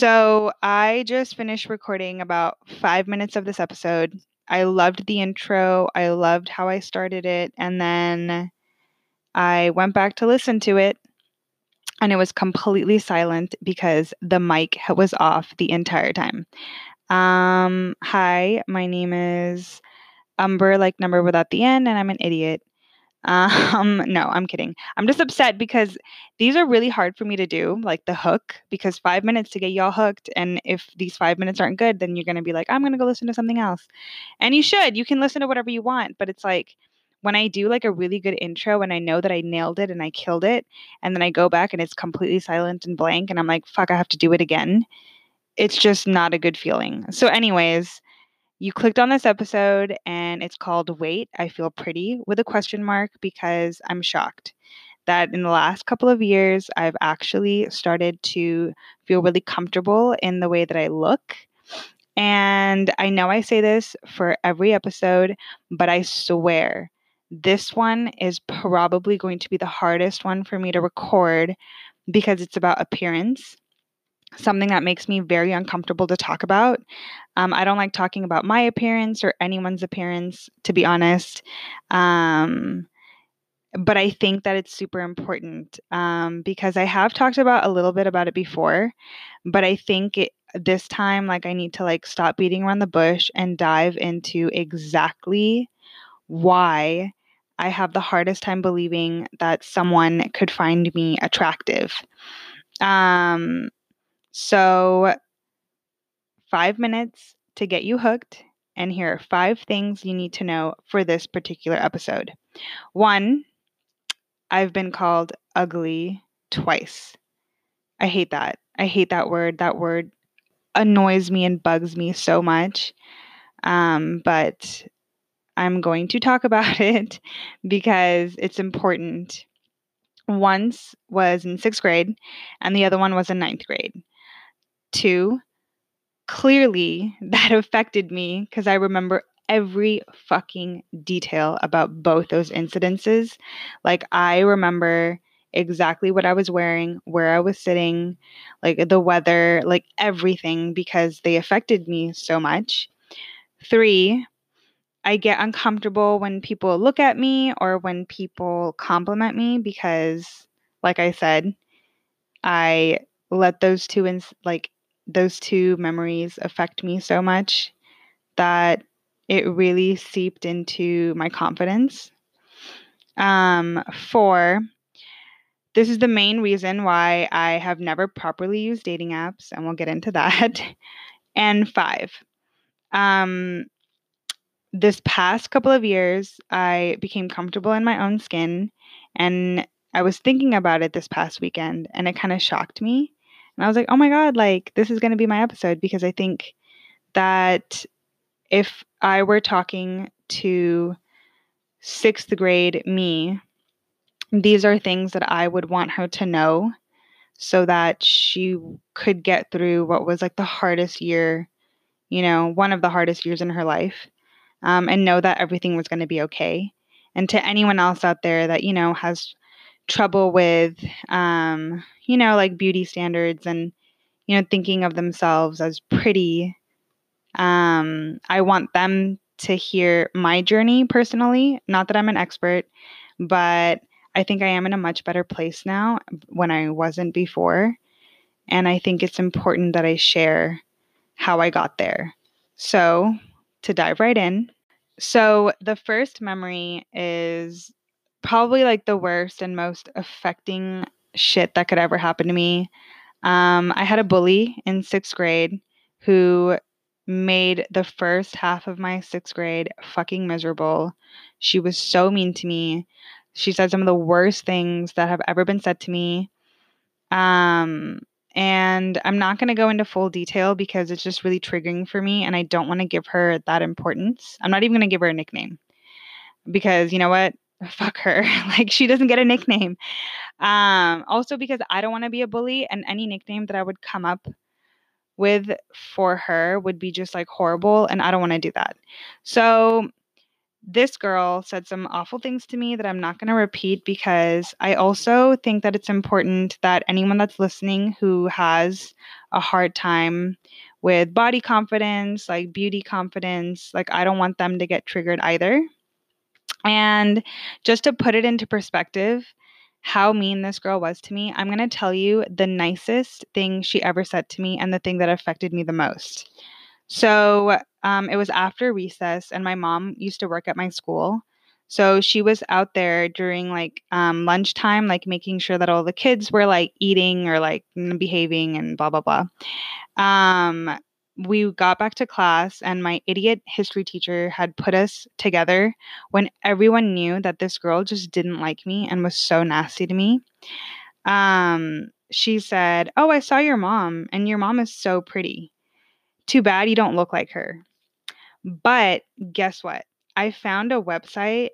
So I just finished recording about five minutes of this episode. I loved the intro. I loved how I started it. And then I went back to listen to it and it was completely silent because the mic was off the entire time. Um, hi, my name is Umber, like number without the end, and I'm an idiot. Um, no, I'm kidding. I'm just upset because these are really hard for me to do, like the hook, because five minutes to get y'all hooked. And if these five minutes aren't good, then you're going to be like, I'm going to go listen to something else. And you should. You can listen to whatever you want. But it's like when I do like a really good intro and I know that I nailed it and I killed it, and then I go back and it's completely silent and blank, and I'm like, fuck, I have to do it again. It's just not a good feeling. So, anyways, you clicked on this episode and it's called Wait, I Feel Pretty with a question mark because I'm shocked that in the last couple of years, I've actually started to feel really comfortable in the way that I look. And I know I say this for every episode, but I swear this one is probably going to be the hardest one for me to record because it's about appearance something that makes me very uncomfortable to talk about. Um, I don't like talking about my appearance or anyone's appearance, to be honest. Um, but I think that it's super important um, because I have talked about a little bit about it before, but I think it, this time, like, I need to like stop beating around the bush and dive into exactly why I have the hardest time believing that someone could find me attractive. Um, so, five minutes to get you hooked. And here are five things you need to know for this particular episode. One, I've been called ugly twice. I hate that. I hate that word. That word annoys me and bugs me so much. Um, but I'm going to talk about it because it's important. Once was in sixth grade, and the other one was in ninth grade. Two, clearly that affected me because I remember every fucking detail about both those incidences. Like, I remember exactly what I was wearing, where I was sitting, like the weather, like everything because they affected me so much. Three, I get uncomfortable when people look at me or when people compliment me because, like I said, I let those two ins- like those two memories affect me so much that it really seeped into my confidence. Um, four, this is the main reason why I have never properly used dating apps, and we'll get into that. and five, um, this past couple of years, I became comfortable in my own skin, and I was thinking about it this past weekend, and it kind of shocked me. And I was like, oh my God, like this is going to be my episode because I think that if I were talking to sixth grade me, these are things that I would want her to know so that she could get through what was like the hardest year, you know, one of the hardest years in her life, um, and know that everything was going to be okay. And to anyone else out there that, you know, has trouble with, um, you know, like beauty standards and, you know, thinking of themselves as pretty. Um, I want them to hear my journey personally. Not that I'm an expert, but I think I am in a much better place now when I wasn't before. And I think it's important that I share how I got there. So, to dive right in. So, the first memory is probably like the worst and most affecting shit that could ever happen to me. Um, I had a bully in sixth grade who made the first half of my sixth grade fucking miserable. She was so mean to me. She said some of the worst things that have ever been said to me. Um, and I'm not going to go into full detail because it's just really triggering for me and I don't want to give her that importance. I'm not even going to give her a nickname because you know what? Fuck her. like she doesn't get a nickname. Um, also because I don't want to be a bully, and any nickname that I would come up with for her would be just like horrible, and I don't want to do that. So this girl said some awful things to me that I'm not going to repeat because I also think that it's important that anyone that's listening who has a hard time with body confidence, like beauty confidence, like I don't want them to get triggered either. And just to put it into perspective, how mean this girl was to me, I'm going to tell you the nicest thing she ever said to me and the thing that affected me the most. So um, it was after recess, and my mom used to work at my school. So she was out there during like um, lunchtime, like making sure that all the kids were like eating or like behaving and blah, blah, blah. Um, we got back to class, and my idiot history teacher had put us together when everyone knew that this girl just didn't like me and was so nasty to me. Um, she said, Oh, I saw your mom, and your mom is so pretty. Too bad you don't look like her. But guess what? I found a website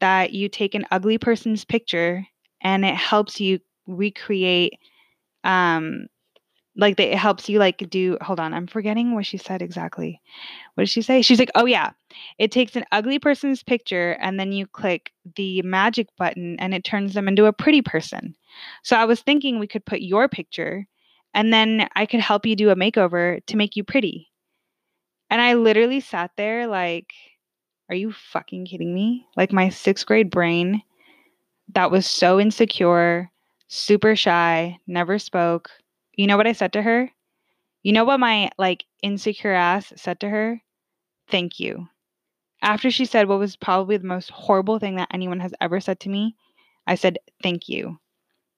that you take an ugly person's picture and it helps you recreate um like it helps you like do hold on i'm forgetting what she said exactly what did she say she's like oh yeah it takes an ugly person's picture and then you click the magic button and it turns them into a pretty person so i was thinking we could put your picture and then I could help you do a makeover to make you pretty. And I literally sat there like, are you fucking kidding me? Like my sixth grade brain that was so insecure, super shy, never spoke. You know what I said to her? You know what my like insecure ass said to her? Thank you. After she said what was probably the most horrible thing that anyone has ever said to me, I said, Thank you.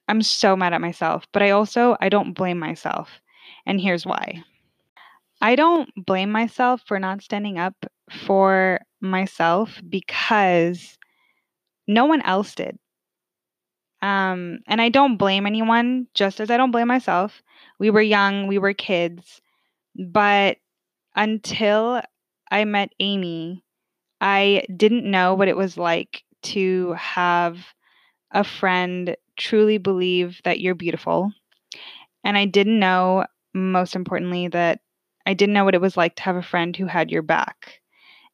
I'm so mad at myself, but I also I don't blame myself. And here's why. I don't blame myself for not standing up for myself because no one else did. Um, and I don't blame anyone, just as I don't blame myself. We were young, we were kids, but until I met Amy, I didn't know what it was like to have a friend truly believe that you're beautiful. And I didn't know, most importantly, that I didn't know what it was like to have a friend who had your back.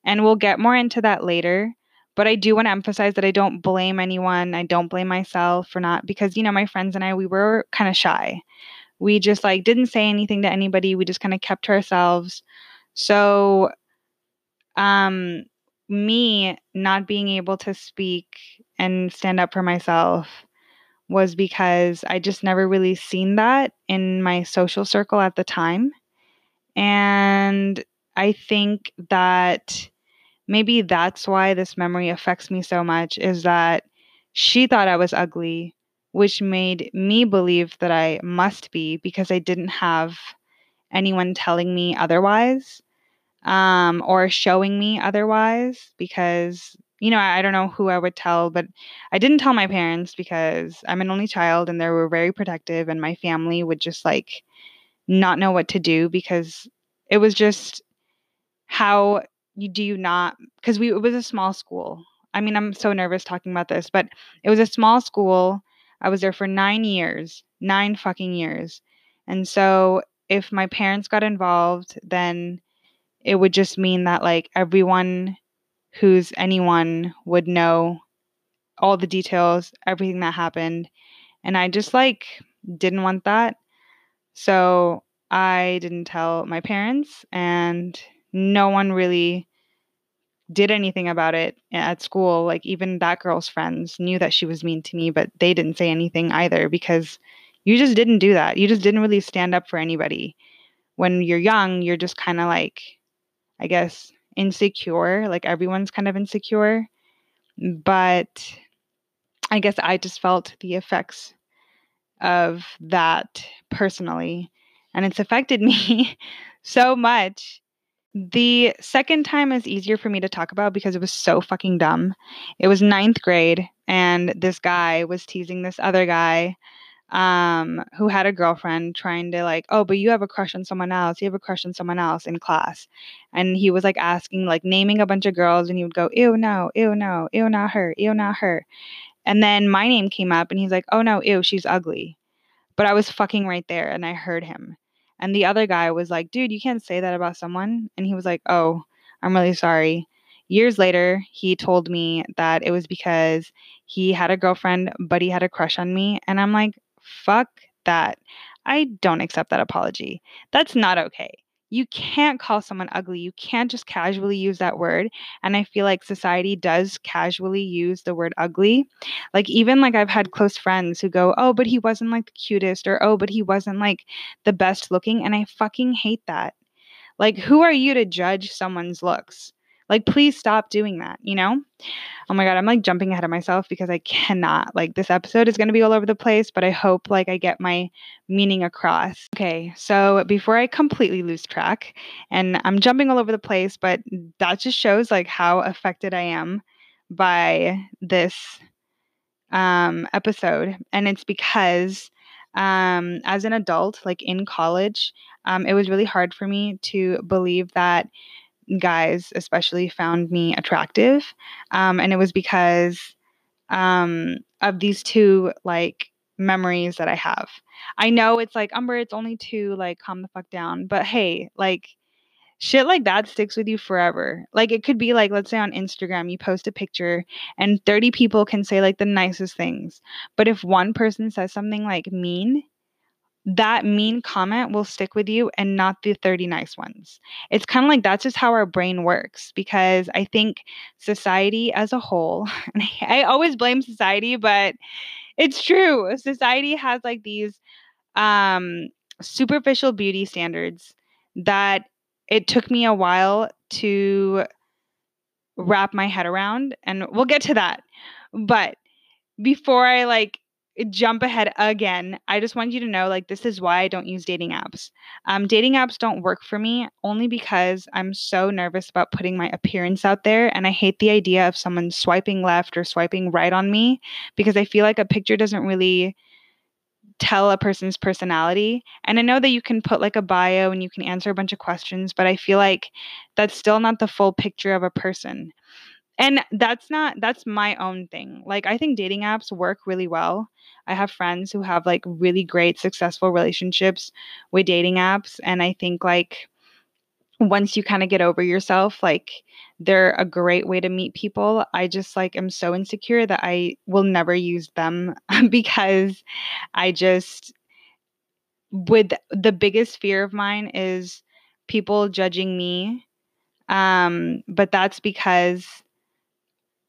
And we'll get more into that later. But I do want to emphasize that I don't blame anyone. I don't blame myself for not, because, you know, my friends and I, we were kind of shy. We just like didn't say anything to anybody. We just kind of kept to ourselves. So, um, me not being able to speak and stand up for myself was because I just never really seen that in my social circle at the time. And I think that maybe that's why this memory affects me so much is that she thought I was ugly, which made me believe that I must be because I didn't have anyone telling me otherwise um, or showing me otherwise because you know, I, I don't know who I would tell, but I didn't tell my parents because I'm an only child and they were very protective, and my family would just like not know what to do because it was just how you do you not because we it was a small school. I mean, I'm so nervous talking about this, but it was a small school. I was there for nine years, nine fucking years. And so if my parents got involved, then it would just mean that like everyone who's anyone would know all the details, everything that happened. And I just like didn't want that. So I didn't tell my parents, and no one really did anything about it at school. Like, even that girl's friends knew that she was mean to me, but they didn't say anything either because you just didn't do that. You just didn't really stand up for anybody. When you're young, you're just kind of like, I guess, insecure. Like everyone's kind of insecure. But I guess I just felt the effects of that personally. And it's affected me so much. The second time is easier for me to talk about because it was so fucking dumb. It was ninth grade, and this guy was teasing this other guy um, who had a girlfriend trying to like, oh, but you have a crush on someone else. You have a crush on someone else in class. And he was like asking, like naming a bunch of girls, and he would go, ew, no, ew, no, ew, not her, ew, not her. And then my name came up, and he's like, oh, no, ew, she's ugly. But I was fucking right there, and I heard him. And the other guy was like, dude, you can't say that about someone. And he was like, oh, I'm really sorry. Years later, he told me that it was because he had a girlfriend, but he had a crush on me. And I'm like, fuck that. I don't accept that apology. That's not okay. You can't call someone ugly. You can't just casually use that word. And I feel like society does casually use the word ugly. Like, even like I've had close friends who go, oh, but he wasn't like the cutest, or oh, but he wasn't like the best looking. And I fucking hate that. Like, who are you to judge someone's looks? Like, please stop doing that, you know? Oh my God, I'm like jumping ahead of myself because I cannot. Like, this episode is going to be all over the place, but I hope like I get my meaning across. Okay, so before I completely lose track, and I'm jumping all over the place, but that just shows like how affected I am by this um, episode. And it's because um, as an adult, like in college, um, it was really hard for me to believe that guys especially found me attractive um, and it was because um, of these two like memories that i have. I know it's like umber it's only two like calm the fuck down but hey like shit like that sticks with you forever. Like it could be like let's say on instagram you post a picture and 30 people can say like the nicest things but if one person says something like mean that mean comment will stick with you and not the 30 nice ones. It's kind of like that's just how our brain works because I think society as a whole, I always blame society, but it's true. Society has like these um, superficial beauty standards that it took me a while to wrap my head around. And we'll get to that. But before I like jump ahead again, I just want you to know like this is why I don't use dating apps. Um, dating apps don't work for me only because I'm so nervous about putting my appearance out there, and I hate the idea of someone swiping left or swiping right on me because I feel like a picture doesn't really tell a person's personality. And I know that you can put like a bio and you can answer a bunch of questions, but I feel like that's still not the full picture of a person and that's not that's my own thing like i think dating apps work really well. I have friends who have like really great successful relationships with dating apps and i think like once you kind of get over yourself like they're a great way to meet people. I just like am so insecure that i will never use them because i just with the biggest fear of mine is people judging me um but that's because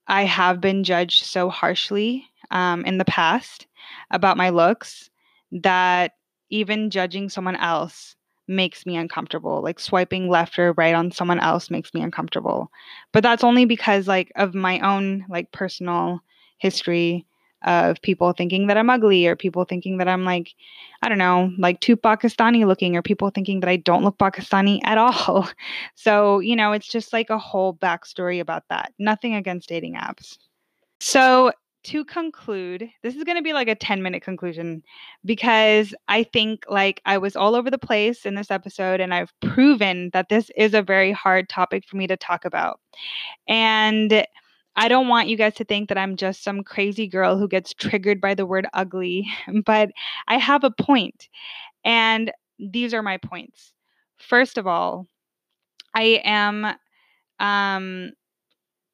I have been judged so harshly um, in the past about my looks that even judging someone else makes me uncomfortable. Like swiping left or right on someone else makes me uncomfortable. But that's only because like of my own like personal history of people thinking that I'm ugly or people thinking that I'm like, I don't know, like too Pakistani looking or people thinking that I don't look Pakistani at all. So, you know, it's just like a whole backstory about that. Nothing against dating apps. So, to conclude, this is going to be like a 10 minute conclusion because I think like I was all over the place in this episode and I've proven that this is a very hard topic for me to talk about. And I don't want you guys to think that I'm just some crazy girl who gets triggered by the word ugly, but I have a point. And these are my points. First of all, I am um,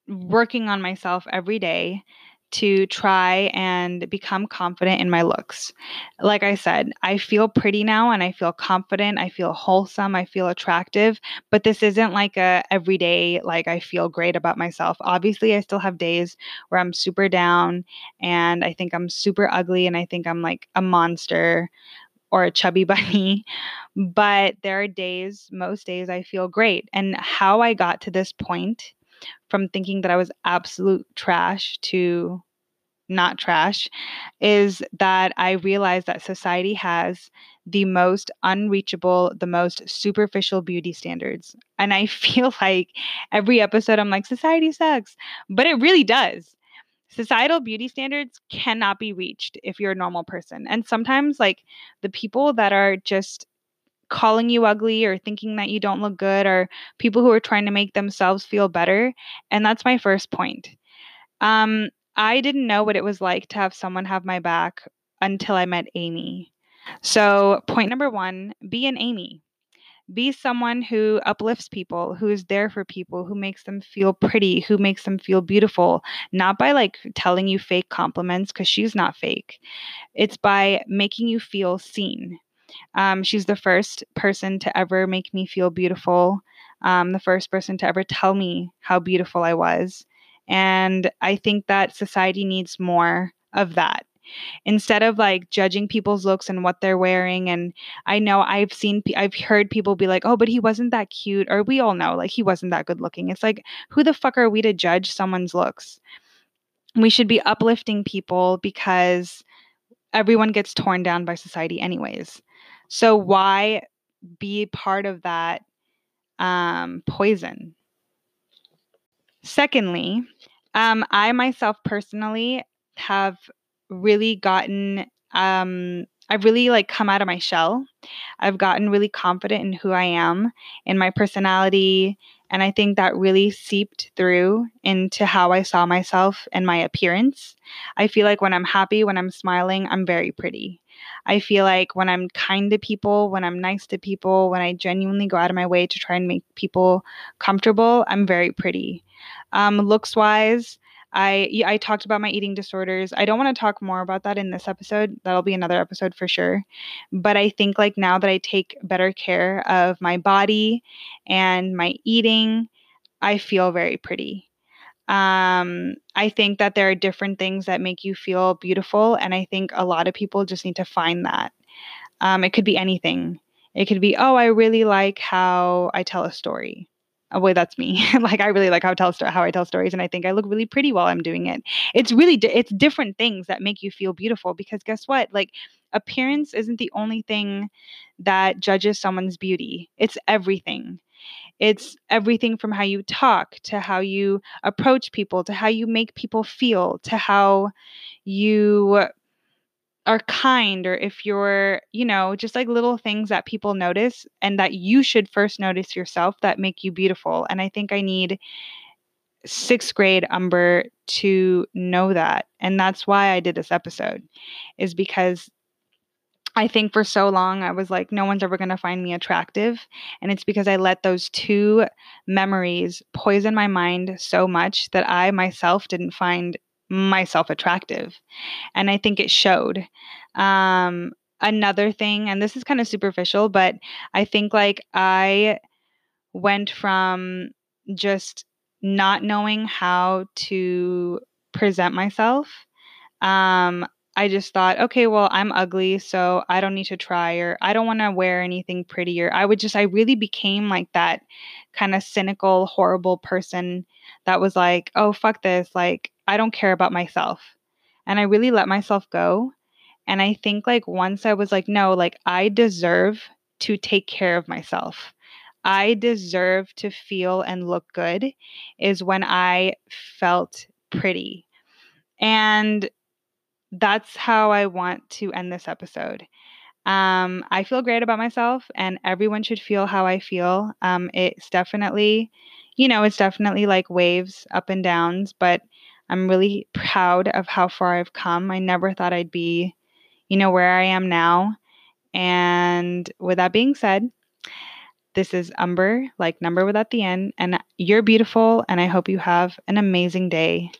working on myself every day to try and become confident in my looks. Like I said, I feel pretty now and I feel confident, I feel wholesome, I feel attractive, but this isn't like a everyday like I feel great about myself. Obviously, I still have days where I'm super down and I think I'm super ugly and I think I'm like a monster or a chubby bunny. But there are days, most days I feel great. And how I got to this point from thinking that I was absolute trash to not trash is that I realized that society has the most unreachable, the most superficial beauty standards. And I feel like every episode I'm like, society sucks, but it really does. Societal beauty standards cannot be reached if you're a normal person. And sometimes, like, the people that are just calling you ugly or thinking that you don't look good or people who are trying to make themselves feel better. And that's my first point. Um, I didn't know what it was like to have someone have my back until I met Amy. So, point number one be an Amy. be someone who uplifts people, who is there for people, who makes them feel pretty, who makes them feel beautiful, not by like telling you fake compliments because she's not fake. It's by making you feel seen. Um, she's the first person to ever make me feel beautiful, um, the first person to ever tell me how beautiful I was. And I think that society needs more of that. Instead of like judging people's looks and what they're wearing and i know i've seen i've heard people be like oh but he wasn't that cute or we all know like he wasn't that good looking. It's like who the fuck are we to judge someone's looks? We should be uplifting people because everyone gets torn down by society anyways so why be part of that um, poison secondly um, i myself personally have really gotten um I've really like come out of my shell. I've gotten really confident in who I am, in my personality, and I think that really seeped through into how I saw myself and my appearance. I feel like when I'm happy, when I'm smiling, I'm very pretty. I feel like when I'm kind to people, when I'm nice to people, when I genuinely go out of my way to try and make people comfortable, I'm very pretty. Um, looks wise, I I talked about my eating disorders. I don't want to talk more about that in this episode. That'll be another episode for sure. But I think like now that I take better care of my body and my eating, I feel very pretty. Um, I think that there are different things that make you feel beautiful, and I think a lot of people just need to find that. Um, it could be anything. It could be, oh, I really like how I tell a story. Oh boy that's me. Like i really like how I, tell, how I tell stories and i think i look really pretty while i'm doing it. It's really di- it's different things that make you feel beautiful because guess what? Like appearance isn't the only thing that judges someone's beauty. It's everything it's everything from how you talk to how you approach people to how you make people feel to how you are kind or if you're, you know, just like little things that people notice and that you should first notice yourself that make you beautiful. And I think I need sixth grade Umber to know that. And that's why I did this episode, is because I think for so long I was like, no one's ever going to find me attractive. And it's because I let those two memories poison my mind so much that I myself didn't find myself attractive. And I think it showed. Um, another thing, and this is kind of superficial, but I think like I went from just not knowing how to present myself. Um, I just thought, okay, well, I'm ugly, so I don't need to try, or I don't want to wear anything prettier. I would just, I really became like that kind of cynical, horrible person that was like, oh, fuck this. Like, I don't care about myself. And I really let myself go. And I think like once I was like, no, like I deserve to take care of myself. I deserve to feel and look good is when I felt pretty. And that's how I want to end this episode. Um, I feel great about myself, and everyone should feel how I feel. Um, it's definitely, you know, it's definitely like waves up and downs, but I'm really proud of how far I've come. I never thought I'd be, you know, where I am now. And with that being said, this is Umber, like number without the end, and you're beautiful, and I hope you have an amazing day.